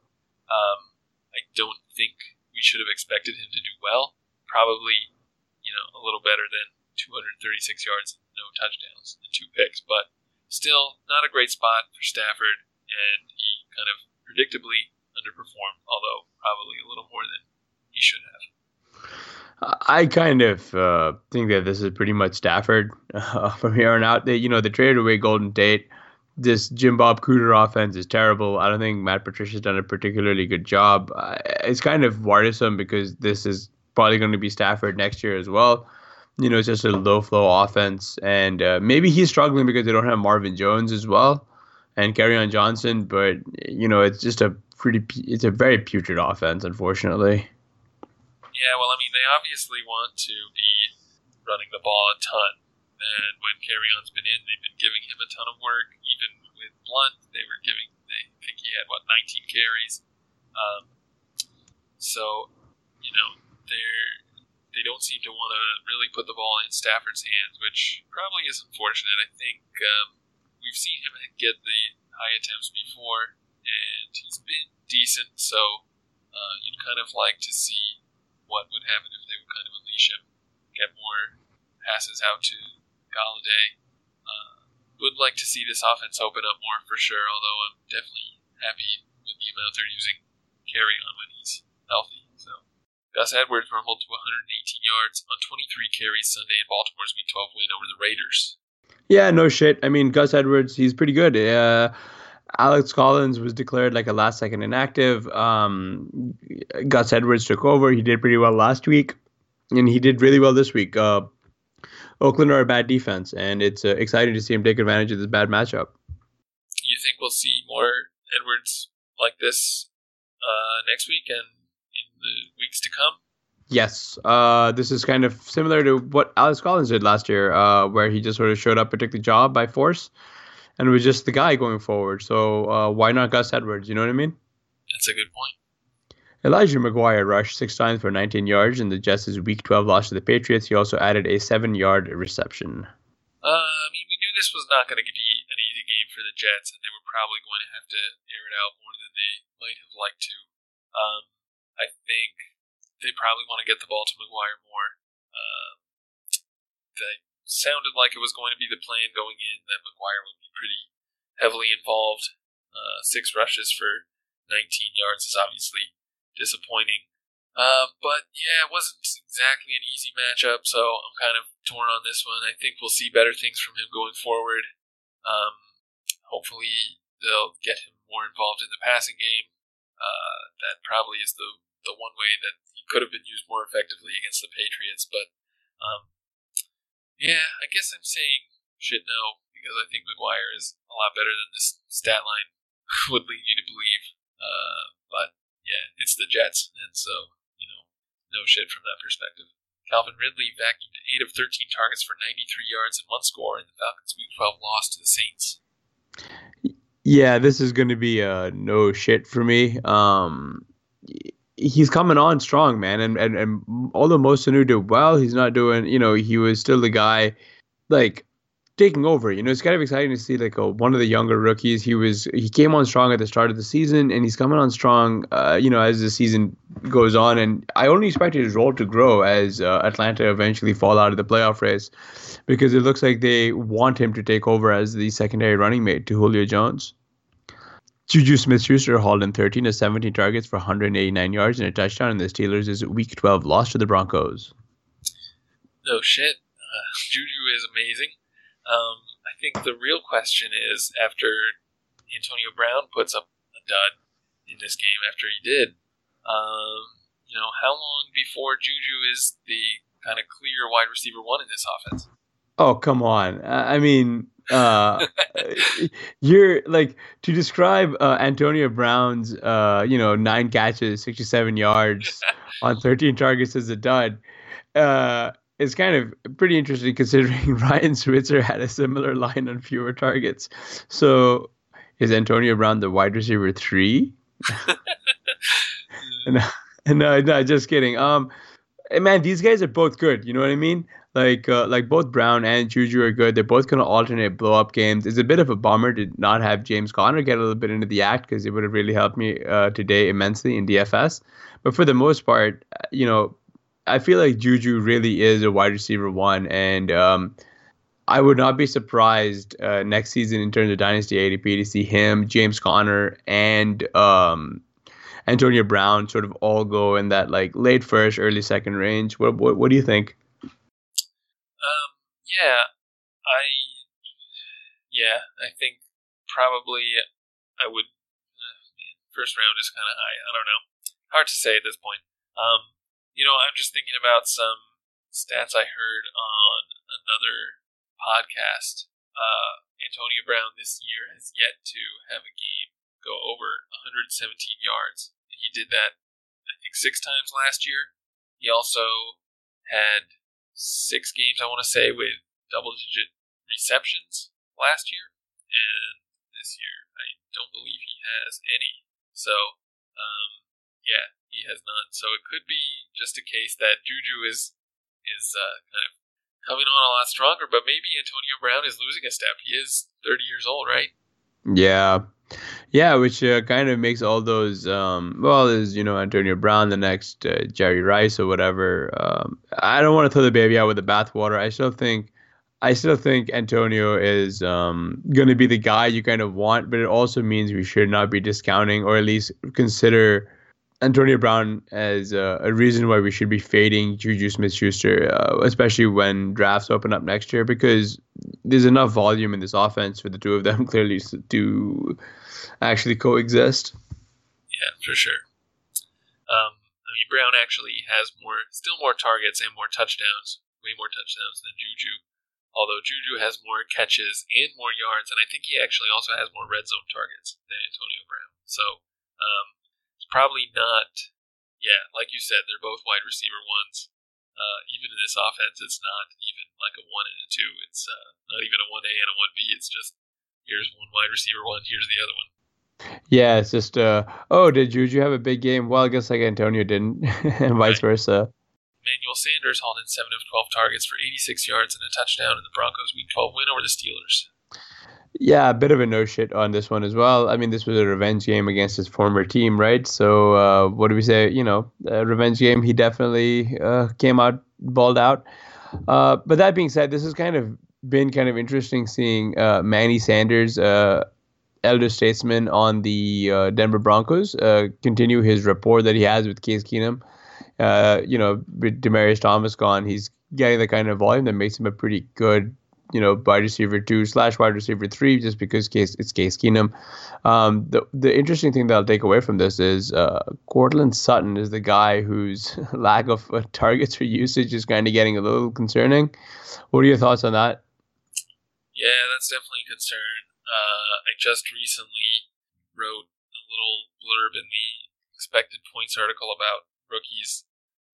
um, I don't think we should have expected him to do well. Probably, you know, a little better than 236 yards, no touchdowns, and two picks. But still, not a great spot for Stafford, and he kind of predictably underperformed, although probably a little more than he should have. I kind of uh, think that this is pretty much Stafford uh, from here on out. They, you know, they traded away Golden Tate. This Jim Bob Cooter offense is terrible. I don't think Matt Patricia's done a particularly good job. Uh, it's kind of worrisome because this is probably going to be Stafford next year as well. You know, it's just a low flow offense, and uh, maybe he's struggling because they don't have Marvin Jones as well and Kerryon Johnson. But you know, it's just a pretty, it's a very putrid offense, unfortunately. Yeah, well, I mean, they obviously want to be running the ball a ton. And when Kerryon's been in, they've been giving him a ton of work. Even with Blount, they were giving, they think he had, what, 19 carries. Um, so, you know, they're, they don't seem to want to really put the ball in Stafford's hands, which probably is unfortunate. I think um, we've seen him get the high attempts before, and he's been decent, so uh, you'd kind of like to see what would happen if they would kind of unleash him, get more passes out to Golladay. Uh, would like to see this offense open up more for sure, although I'm definitely happy with the amount they're using Kerryon when he's healthy. So Gus Edwards rumbled to 118 yards on 23 carries Sunday in Baltimore's Week 12 win over the Raiders. Yeah, no shit. I mean, Gus Edwards, he's pretty good. Uh, Alex Collins was declared like a last second inactive. Um, Gus Edwards took over. He did pretty well last week, and he did really well this week. Uh, Oakland are a bad defense, and it's uh, exciting to see him take advantage of this bad matchup. You think we'll see more Edwards like this uh, next week and in the weeks to come? Yes, uh, this is kind of similar to what Alex Collins did last year, uh, where he just sort of showed up and took the job by force and was just the guy going forward. So uh, why not Gus Edwards? You know what I mean? That's a good point. Elijah McGuire rushed six times for 19 yards in the Jets' Week 12 loss to the Patriots. He also added a seven-yard reception. Uh, I mean, we knew this was not going to be an easy game for the Jets, and they were probably going to have to air it out more than they might have liked to. Um, I think they probably want to get the ball to McGuire more. Uh, they sounded like it was going to be the plan going in that McGuire would be pretty heavily involved. Uh, six rushes for 19 yards is obviously disappointing. Uh, but yeah, it wasn't exactly an easy matchup, so I'm kind of torn on this one. I think we'll see better things from him going forward. Um, hopefully, they'll get him more involved in the passing game. Uh, that probably is the the one way that he could have been used more effectively against the Patriots. But um, yeah, I guess I'm saying shit no because I think McGuire is a lot better than this stat line would lead you to believe. Uh, but yeah, it's the Jets, and so you know, no shit from that perspective. Calvin Ridley vacuumed 8 of 13 targets for 93 yards and one score in the Falcons' Week 12 loss to the Saints. Yeah, this is going to be a no shit for me. Um, he's coming on strong, man. And and, and although Mo Sanu did well, he's not doing. You know, he was still the guy, like taking over. You know, it's kind of exciting to see like a, one of the younger rookies. He was he came on strong at the start of the season, and he's coming on strong. Uh, you know, as the season goes on, and I only expected his role to grow as uh, Atlanta eventually fall out of the playoff race, because it looks like they want him to take over as the secondary running mate to Julio Jones. Juju Smith Schuster hauled in 13 to 17 targets for 189 yards and a touchdown in the Steelers' is Week 12 loss to the Broncos. No shit. Uh, Juju is amazing. Um, I think the real question is after Antonio Brown puts up a dud in this game after he did, um, you know, how long before Juju is the kind of clear wide receiver one in this offense? Oh, come on. I mean, uh, you're like to describe uh, Antonio Brown's, uh, you know, nine catches, 67 yards on 13 targets as a dud. Uh, it's kind of pretty interesting considering Ryan Switzer had a similar line on fewer targets. So is Antonio Brown the wide receiver three? no, no, no, just kidding. Um, man, these guys are both good. You know what I mean? Like, uh, like both Brown and Juju are good. They're both gonna alternate blow up games. It's a bit of a bummer to not have James Conner get a little bit into the act because it would have really helped me uh, today immensely in DFS. But for the most part, you know, I feel like Juju really is a wide receiver one, and um, I would not be surprised uh, next season in terms of dynasty ADP to see him, James Conner, and um, Antonio Brown sort of all go in that like late first, early second range. What what, what do you think? Um, yeah, I yeah, I think probably I would. Uh, first round is kind of high. I don't know. Hard to say at this point. Um, you know, I'm just thinking about some stats I heard on another podcast. Uh, Antonio Brown this year has yet to have a game go over 117 yards. He did that, I think, six times last year. He also had six games, I want to say, with double digit receptions last year. And this year, I don't believe he has any. So, um, yeah, he has not. So it could be just a case that Juju is is uh, kind of coming on a lot stronger, but maybe Antonio Brown is losing a step. He is 30 years old, right? Yeah. Yeah, which uh, kind of makes all those, um, well, is, you know, Antonio Brown, the next uh, Jerry Rice or whatever. Um, I don't want to throw the baby out with the bathwater. I still think, I still think Antonio is um, going to be the guy you kind of want, but it also means we should not be discounting or at least consider Antonio Brown as uh, a reason why we should be fading Juju Smith Schuster, uh, especially when drafts open up next year, because there's enough volume in this offense for the two of them clearly to actually coexist. Yeah, for sure. Um, I mean, Brown actually has more, still more targets and more touchdowns, way more touchdowns than Juju. Although Juju has more catches and more yards, and I think he actually also has more red zone targets than Antonio Brown. So, um, probably not. Yeah, like you said, they're both wide receiver ones. Uh, even in this offense, it's not even like a one and a two. It's uh, not even a one A and a one B. It's just here's one wide receiver one, here's the other one. Yeah, it's just uh, oh, did Juju have a big game? Well, I guess like Antonio didn't, and vice right. versa. Emmanuel Sanders hauled in seven of twelve targets for 86 yards and a touchdown in the Broncos' Week 12 win over the Steelers. Yeah, a bit of a no shit on this one as well. I mean, this was a revenge game against his former team, right? So, uh, what do we say? You know, revenge game. He definitely uh, came out balled out. Uh, but that being said, this has kind of been kind of interesting seeing uh, Manny Sanders, uh, elder statesman on the uh, Denver Broncos, continue his rapport that he has with Case Keenum. you know, with Demaryius Thomas gone, he's getting the kind of volume that makes him a pretty good you know, wide receiver two slash wide receiver three, just because case it's Case Keenum. Um, the the interesting thing that I'll take away from this is uh, Courtland Sutton is the guy whose lack of uh, targets for usage is kind of getting a little concerning. What are your thoughts on that? Yeah, that's definitely a concern. Uh, I just recently wrote a little blurb in the expected points article about rookies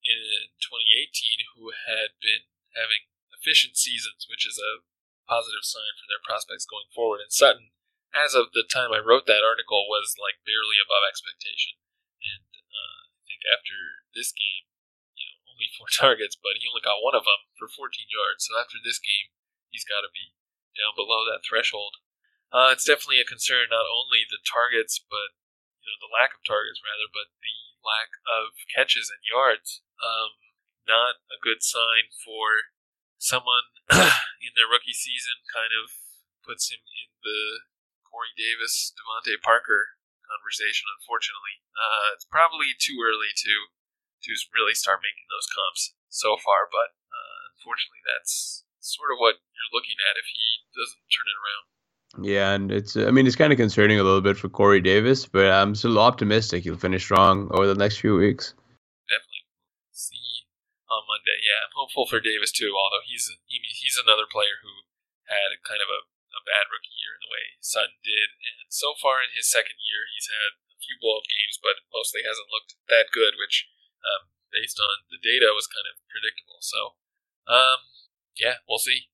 in 2018 who had been having efficient seasons, which is a positive sign for their prospects going forward. And Sutton, as of the time I wrote that article, was like barely above expectation. And uh, I think after this game, you know, only four targets, but he only got one of them for 14 yards. So after this game, he's got to be down below that threshold. Uh, it's definitely a concern, not only the targets, but you know the lack of targets rather, but the lack of catches and yards. Um, not a good sign for someone in their rookie season kind of puts him in the Corey Davis, DeVante Parker conversation. Unfortunately, uh, it's probably too early to to really start making those comps so far, but uh, unfortunately, that's sort of what you're looking at if he doesn't turn it around. Yeah, and it's I mean it's kind of concerning a little bit for Corey Davis, but I'm still optimistic he'll finish strong over the next few weeks. Yeah, I'm hopeful for Davis too. Although he's he, he's another player who had kind of a, a bad rookie year in the way Sutton did, and so far in his second year he's had a few blow up games, but mostly hasn't looked that good, which um, based on the data was kind of predictable. So, um, yeah, we'll see.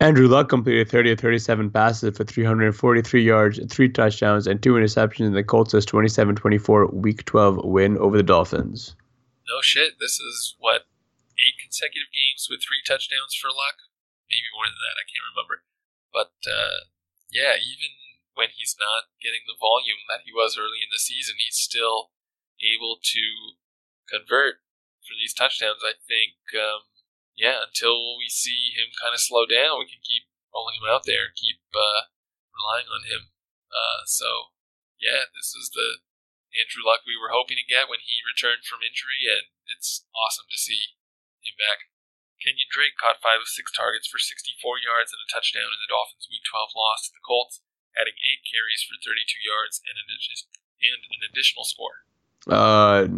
Andrew Luck completed 30 of 37 passes for 343 yards, three touchdowns, and two interceptions in the Colts' 27-24 Week 12 win over the Dolphins. No shit. This is what eight consecutive games with three touchdowns for Luck. Maybe more than that. I can't remember. But uh, yeah, even when he's not getting the volume that he was early in the season, he's still able to convert for these touchdowns. I think um, yeah, until we see him kind of slow down, we can keep rolling him out there, keep uh, relying on him. Uh, so, yeah, this is the Andrew Luck we were hoping to get when he returned from injury, and it's awesome to see him back. Kenyon Drake caught five of six targets for 64 yards and a touchdown in the Dolphins' Week 12 loss to the Colts, adding eight carries for 32 yards and an, and an additional score. Uh,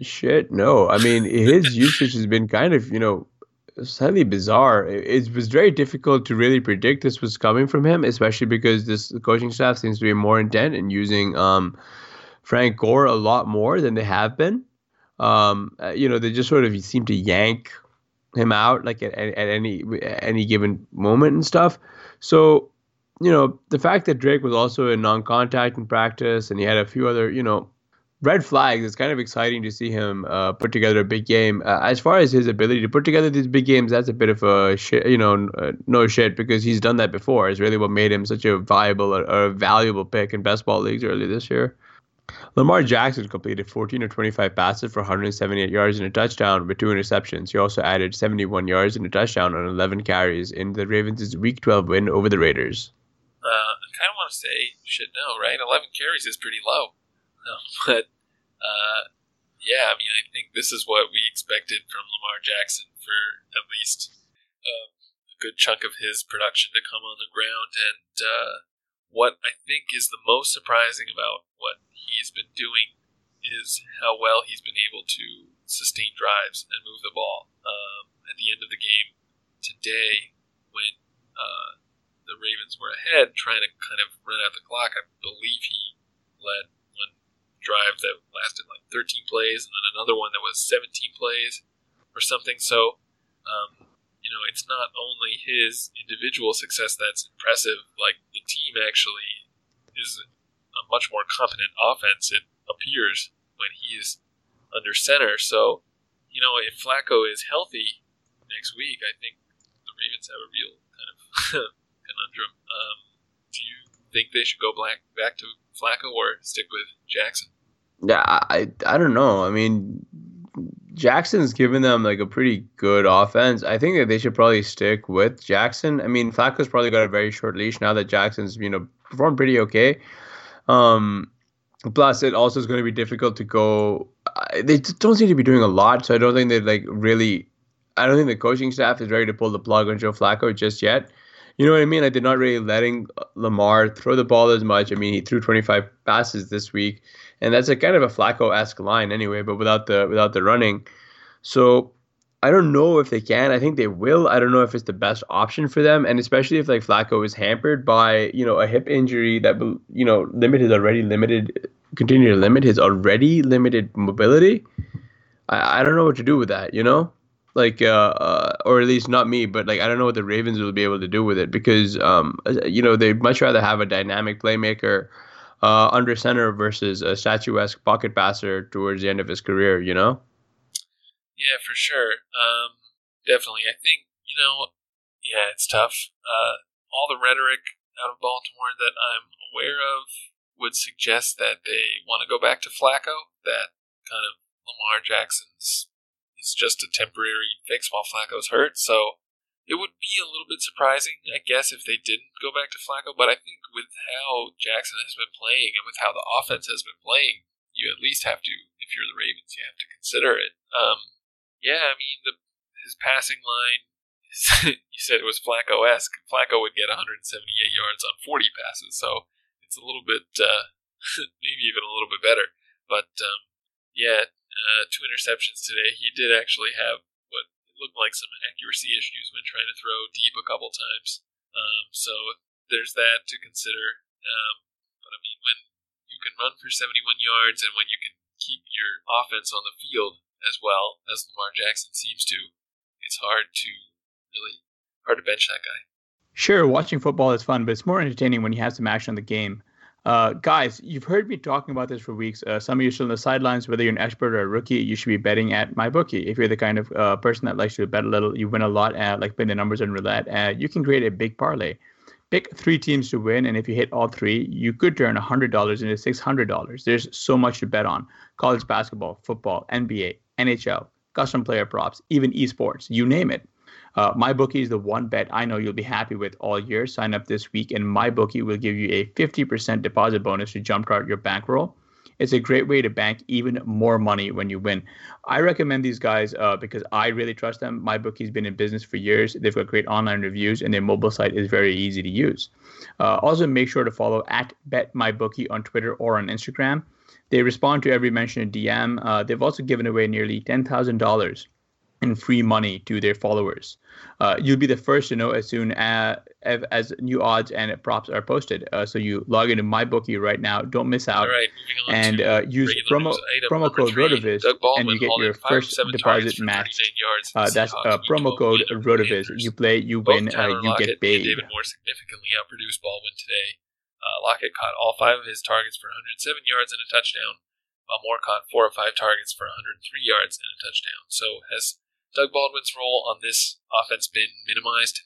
shit, no. I mean, his usage has been kind of, you know, slightly bizarre. It, was very difficult to really predict this was coming from him, especially because this coaching staff seems to be more intent in using um, Frank Gore a lot more than they have been. Um, uh, you know, they just sort of seem to yank him out like at, at any any given moment and stuff. So, you know, the fact that Drake was also in non-contact in practice and he had a few other, you know, red flags. It's kind of exciting to see him uh, put together a big game. Uh, as far as his ability to put together these big games, that's a bit of a shit, you know, uh, no shit because he's done that before. It's really what made him such a viable or, or valuable pick in best ball leagues earlier this year. Lamar Jackson completed 14 of 25 passes for 178 yards and a touchdown with two interceptions. He also added 71 yards and a touchdown on 11 carries in the Ravens' Week 12 win over the Raiders. Uh, I kind of want to say, should no, right? 11 carries is pretty low. but uh, yeah, I mean, I think this is what we expected from Lamar Jackson for at least um, a good chunk of his production to come on the ground. And uh, what I think is the most surprising about what he's been doing is how well he's been able to sustain drives and move the ball. Um, at the end of the game today, when uh, the Ravens were ahead, trying to kind of run out the clock, I believe he led one drive that lasted like 13 plays, and then another one that was 17 plays or something. So, um, know, it's not only his individual success that's impressive, like the team actually is a much more competent offense, it appears, when he's under center. So, you know, if Flacco is healthy next week, I think the Ravens have a real kind of conundrum. Um, do you think they should go back back to Flacco or stick with Jackson? Yeah, I I don't know. I mean, Jackson's given them like a pretty good offense. I think that they should probably stick with Jackson. I mean, Flacco's probably got a very short leash now that Jackson's you know performed pretty okay. Um, plus, it also is going to be difficult to go. They don't seem to be doing a lot, so I don't think they like really. I don't think the coaching staff is ready to pull the plug on Joe Flacco just yet. You know what I mean? Like they're not really letting uh, Lamar throw the ball as much. I mean, he threw 25 passes this week and that's a kind of a Flacco-esque line anyway, but without the without the running. So I don't know if they can. I think they will. I don't know if it's the best option for them, and especially if like Flacco is hampered by you know a hip injury that you know limit his already limited, continue to limit his already limited mobility. I, I don't know what to do with that. You know, like uh, uh, or at least not me, but like I don't know what the Ravens will be able to do with it because um you know they'd much rather have a dynamic playmaker uh, under center versus a statuesque pocket passer towards the end of his career, you know? Yeah, for sure. Um, definitely. I think, you know, yeah, it's tough. Uh, all the rhetoric out of Baltimore that I'm aware of would suggest that they want to go back to Flacco, that kind of Lamar Jackson's is just a temporary fix while Flacco's hurt. So it would be a little bit surprising, I guess, if they didn't go back to Flacco. But I think with how Jackson has been playing and with how the offense has been playing, you at least have to, if you're the Ravens, you have to consider it. Um, yeah, I mean, the his passing line. you said it was Flacco esque. Flacco would get 178 yards on 40 passes, so it's a little bit, uh, maybe even a little bit better. But um, yeah, uh, two interceptions today. He did actually have what looked like some accuracy issues when trying to throw deep a couple times. Um, so there's that to consider. Um, but I mean, when you can run for 71 yards and when you can keep your offense on the field as well as Lamar Jackson seems to, it's hard to really hard to bench that guy. Sure, watching football is fun, but it's more entertaining when you have some action on the game. Uh, guys, you've heard me talking about this for weeks. Uh, some of you still on the sidelines, whether you're an expert or a rookie, you should be betting at MyBookie. If you're the kind of uh, person that likes to bet a little, you win a lot, at, like putting the numbers in roulette, you can create a big parlay. Pick three teams to win, and if you hit all three, you could turn $100 into $600. There's so much to bet on college basketball, football, NBA, NHL, custom player props, even esports, you name it. Uh, MyBookie is the one bet I know you'll be happy with all year. Sign up this week, and MyBookie will give you a 50% deposit bonus to jumpstart your bankroll. It's a great way to bank even more money when you win. I recommend these guys uh, because I really trust them. MyBookie's been in business for years. They've got great online reviews, and their mobile site is very easy to use. Uh, also, make sure to follow at BetMyBookie on Twitter or on Instagram. They respond to every mention in DM. Uh, they've also given away nearly $10,000 in free money to their followers. Uh, you'll be the first to know as soon as, as new odds and props are posted. Uh, so you log into MyBookie right now. Don't miss out. and uh, use promo promo code RotoViz and you get your first deposit match. Uh, that's uh, promo code RotoViz. You play, you win, uh, you Lockett get paid. David Moore significantly outproduced Baldwin today. Lockett caught all five of his targets for 107 yards and a touchdown, while Moore caught four or five targets for 103 yards and a touchdown. So has Doug Baldwin's role on this offense been minimized?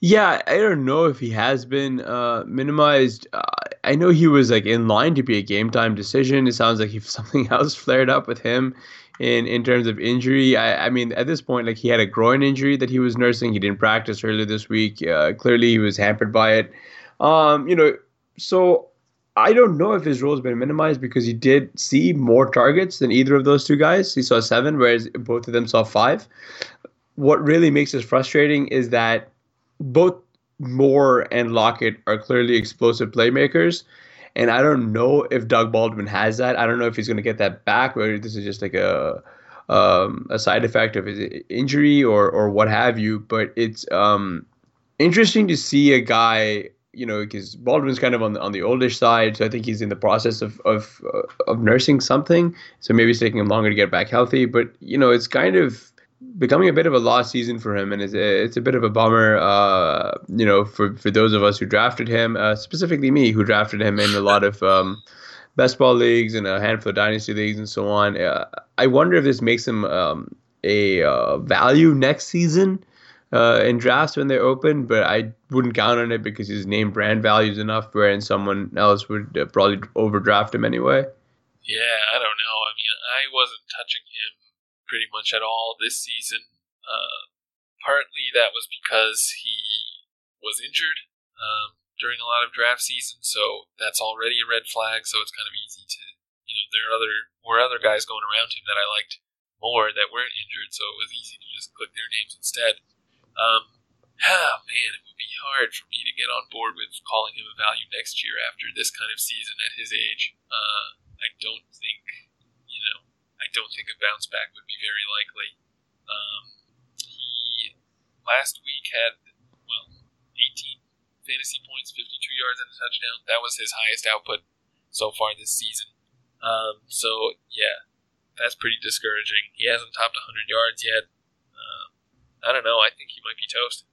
Yeah, I don't know if he has been uh, minimized. Uh, I know he was like in line to be a game time decision. It sounds like if something else flared up with him in in terms of injury. I, I mean, at this point, like he had a groin injury that he was nursing. He didn't practice earlier this week. Uh, clearly, he was hampered by it. Um, you know, so I don't know if his role has been minimized because he did see more targets than either of those two guys. He saw seven, whereas both of them saw five. What really makes this frustrating is that both Moore and Lockett are clearly explosive playmakers. And I don't know if Doug Baldwin has that. I don't know if he's going to get that back, whether this is just like a um, a side effect of his injury or or what have you. But it's um, interesting to see a guy you know, because Baldwin's kind of on the on the oldish side, so I think he's in the process of of uh, of nursing something. So maybe it's taking him longer to get back healthy. But you know, it's kind of becoming a bit of a lost season for him, and it's a, it's a bit of a bummer. Uh, you know, for for those of us who drafted him, uh, specifically me, who drafted him in a lot of. Um, best ball leagues and a handful of dynasty leagues and so on. Uh, I wonder if this makes him um, a uh, value next season uh, in drafts when they open, but I wouldn't count on it because his name brand value is enough, wherein someone else would uh, probably overdraft him anyway. Yeah, I don't know. I mean, I wasn't touching him pretty much at all this season. Uh, partly that was because he was injured um, during a lot of draft season, so that's already a red flag. So it's kind of easy to, you know, there are other were other guys going around him that I liked more that weren't injured, so it was easy to just click their names instead. Um, oh man, it would be hard for me to get on board with calling him a value next year after this kind of season at his age. Uh, I don't think, you know, I don't think a bounce back would be very likely. Um, he last week had well 18 fantasy points, 52 yards and a touchdown. That was his highest output so far this season. Um, so yeah, that's pretty discouraging. He hasn't topped 100 yards yet. I don't know. I think he might be toast.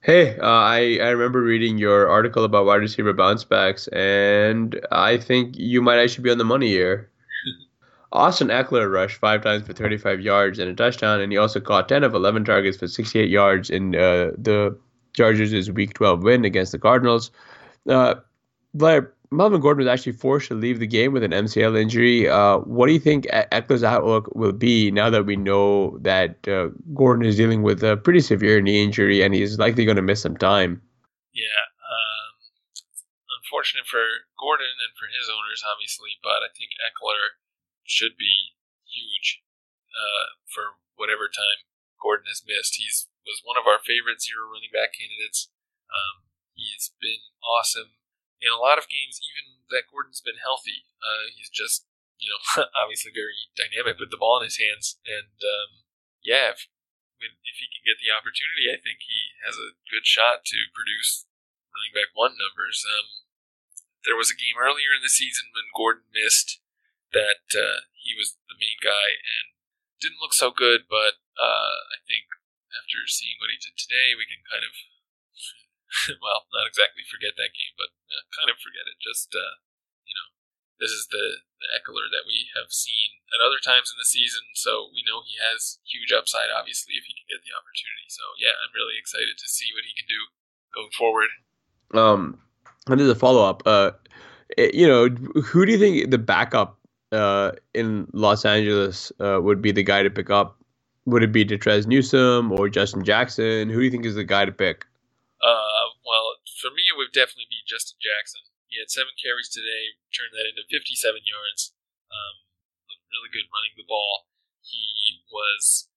Hey, uh, I I remember reading your article about wide receiver bounce backs, and I think you might actually be on the money here. Austin Ekeler rushed five times for 35 yards and a touchdown, and he also caught 10 of 11 targets for 68 yards in uh, the Chargers' Week 12 win against the Cardinals. Uh, but Melvin Gordon was actually forced to leave the game with an MCL injury. Uh, what do you think Ekeler's outlook will be now that we know that uh, Gordon is dealing with a pretty severe knee injury and he's likely going to miss some time? Yeah, um, unfortunate for Gordon and for his owners, obviously, but I think Ekeler should be huge uh, for whatever time Gordon has missed. He's was one of our favorite zero running back candidates. Um, he's been awesome in a lot of games, even that Gordon's been healthy. Uh, he's just, you know, obviously very dynamic with the ball in his hands. And um, yeah, if, if he can get the opportunity, I think he has a good shot to produce running back one numbers. Um, there was a game earlier in the season when Gordon missed that uh, he was the main guy and didn't look so good, but uh, I think after seeing what he did today, we can kind of well, not exactly forget that game, but uh, kind of forget it. Just uh, you know, this is the, the Ekeler that we have seen at other times in the season, so we know he has huge upside. Obviously, if he can get the opportunity. So yeah, I'm really excited to see what he can do going forward. Um, and as a follow up, uh, it, you know, who do you think the backup uh in Los Angeles uh, would be the guy to pick up? Would it be Detrez Newsome or Justin Jackson? Who do you think is the guy to pick? Uh, well, for me, it would definitely be Justin Jackson. He had seven carries today, turned that into 57 yards. Um, really good running the ball. He was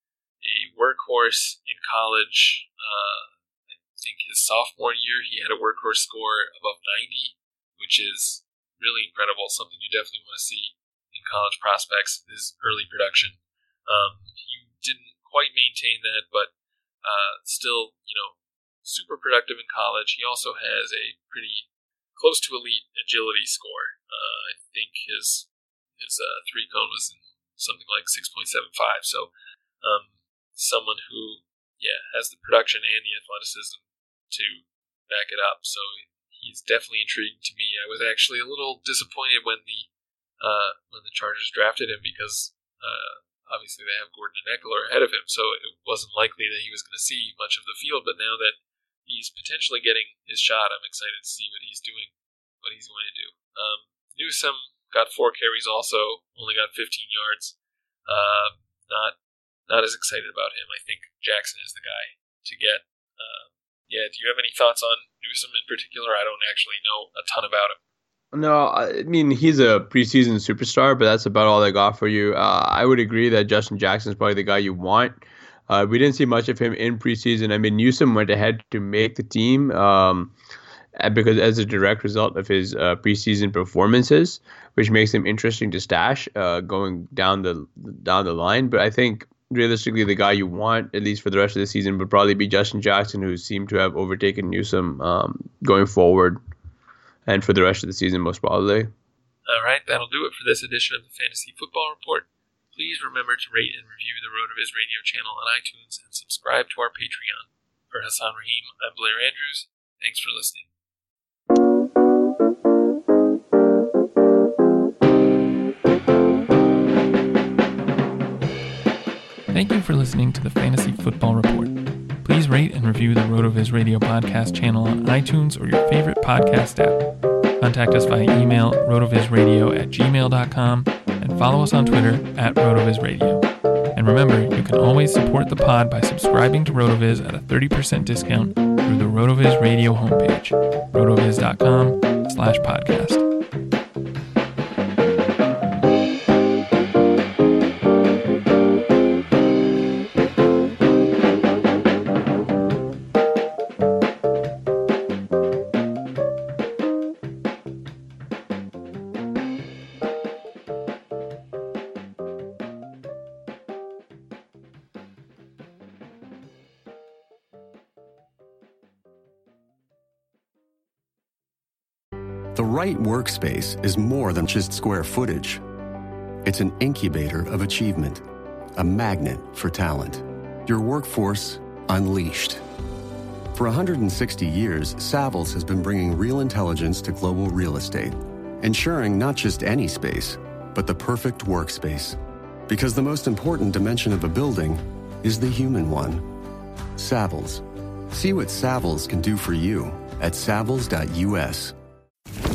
a workhorse in college. Uh, I think his sophomore year, he had a workhorse score above 90, which is really incredible. Something you definitely want to see in college prospects. His early production. Um, he didn't quite maintain that, but uh, still, you know, super productive in college. He also has a pretty close to elite agility score. Uh, I think his his uh, three cone was in something like six point seven five. So, um, someone who yeah has the production and the athleticism to back it up. So he's definitely intriguing to me. I was actually a little disappointed when the uh, when the Chargers drafted him because uh, obviously they have Gordon and Ekeler ahead of him, so it wasn't likely that he was going to see much of the field. But now that he's potentially getting his shot. I'm excited to see what he's doing, what he's going to do. Um, Newsome got four carries, also only got 15 yards. Uh, not not as excited about him. I think Jackson is the guy to get. Uh, yeah, do you have any thoughts on Newsome in particular? I don't actually know a ton about him. No, I mean he's a preseason superstar, but that's about all they got for you. Uh, I would agree that Justin Jackson is probably the guy you want. Uh, we didn't see much of him in preseason. I mean, Newsome went ahead to make the team um, because as a direct result of his uh, preseason performances, which makes him interesting to stash uh, going down the down the line. But I think realistically, the guy you want at least for the rest of the season would probably be Justin Jackson, who seemed to have overtaken Newsome um, going forward, and for the rest of the season most probably. All right, that'll do it for this edition of the Fantasy Football Report. Please remember to rate and review the RotoViz radio channel on iTunes and subscribe to our Patreon. For Hasan Rahim, I'm Blair Andrews. Thanks for listening. Thank you for listening to the Fantasy Football Report. Please rate and review the RotoViz Radio podcast channel on iTunes or your favorite podcast app. Contact us via email rotovizradio at gmail.com follow us on Twitter at RotoViz Radio. And remember, you can always support the pod by subscribing to RotoViz at a 30% discount through the RotoViz Radio homepage, rotoviz.com slash podcast. Workspace is more than just square footage. It's an incubator of achievement, a magnet for talent. Your workforce unleashed. For 160 years, Savills has been bringing real intelligence to global real estate, ensuring not just any space, but the perfect workspace. Because the most important dimension of a building is the human one. Savills. See what Savills can do for you at savills.us.